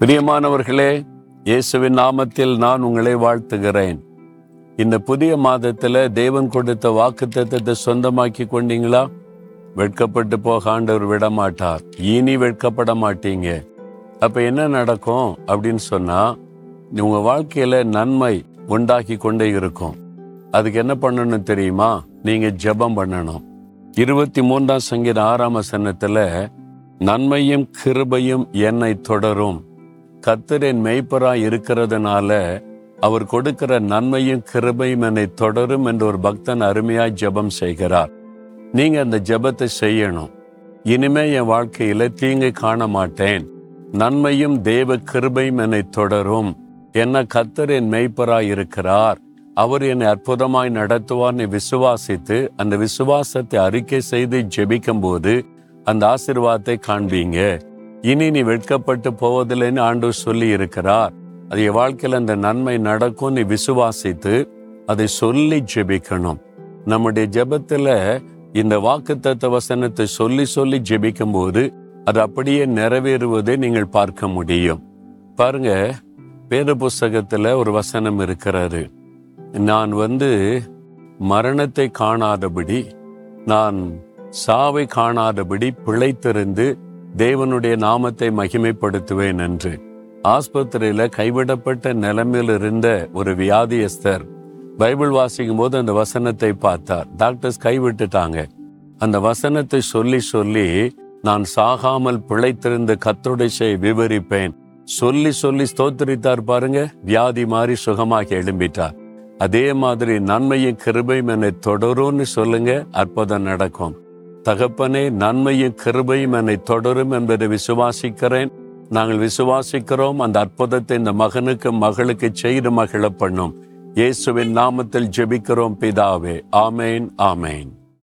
பிரியமானவர்களே இயேசுவின் நாமத்தில் நான் உங்களை வாழ்த்துகிறேன். இந்த புதிய மாதத்துல தேவன் கொடுத்த வாக்குத்தத்தத்தை சொந்தமாக்கி கொண்டீங்களா? வெட்கப்பட்டு போக ஆண்டவர் விடமாட்டார். இனி வெட்கப்பட மாட்டீங்க. அப்ப என்ன நடக்கும் அப்படின்னு சொன்னா உங்க வாழ்க்கையில நன்மை உண்டாக்கி கொண்டே இருக்கும். அதுக்கு என்ன பண்ணணும் தெரியுமா? நீங்க ஜெபம் பண்ணணும். இருபத்தி மூன்றாம் சங்கீத ஆறாம் வசனத்துல நன்மையும் கிருபையும் என்னை தொடரும். கத்தரின் மெய்ப்பராய் இருக்கிறதுனால அவர் கொடுக்கிற நன்மையும் கிருபையும் என்னை தொடரும் என்று ஒரு பக்தன் அருமையாய் ஜெபம் செய்கிறார். நீங்க அந்த ஜெபத்தை செய்யணும். இனிமே என் வாழ்க்கையில தீங்கு காண மாட்டேன். நன்மையும் தேவ கிருபையும் என்னை தொடரும். என்ன கத்தர் என் மெய்ப்பராய் இருக்கிறார். அவர் என்னை அற்புதமாய் நடத்துவார்னு விசுவாசித்து அந்த விசுவாசத்தை அறிக்கை செய்து ஜெபிக்கும் போது அந்த ஆசிர்வாதத்தை காண்பீங்க. இனி நீ வெட்கப்பட்டு போவதில்லைன்னு ஆண்டு சொல்லி இருக்கிறார் அது என் வாழ்க்கையில் அந்த நன்மை நடக்கும் நீ விசுவாசித்து அதை சொல்லி ஜெபிக்கணும். நம்முடைய ஜெபத்தில் இந்த வாக்குத்தத்த வசனத்தை சொல்லி சொல்லி ஜெபிக்கும் போது அது அப்படியே நிறைவேறுவதை நீங்கள் பார்க்க முடியும். பாருங்க வேத புஸ்தகத்தில் ஒரு வசனம் இருக்கிறாரு நான் வந்து மரணத்தை காணாதபடி நான் சாவை காணாதபடி பிழைத்திருந்து தேவனுடைய நாமத்தை மகிமைப்படுத்துவேன் என்று. ஆஸ்பத்திரியில கைவிடப்பட்ட நிலைமையில் இருந்த ஒரு வியாதியஸ்தர் பைபிள் வாசிக்கும் போது அந்த வசனத்தை பார்த்தார். டாக்டர்ஸ் கைவிட்டுட்டாங்க. அந்த வசனத்தை சொல்லி சொல்லி நான் சாகாமல் பிழைத்திருந்த கத்தொடைசை விவரிப்பேன். சொல்லி சொல்லி ஸ்தோத்திரித்தார் பாருங்க. வியாதி மாறி சுகமாக எழும்பிட்டார். அதே மாதிரி நன்மையும் கிருபையும் என்னை தொடரும்னு சொல்லுங்க. அற்புதம் நடக்கும். தகப்பனே நன்மையும் கிருபையும் என்னை தொடரும் என்பதை விசுவாசிக்கிறேன். நாங்கள் விசுவாசிக்கிறோம் அந்த அற்புதத்தை இந்த மகனுக்கு மகளுக்கு செய்து மகிழ பண்ணும். இயேசுவின் நாமத்தில் ஜெபிக்கிறோம் பிதாவே. ஆமேன் ஆமேன்.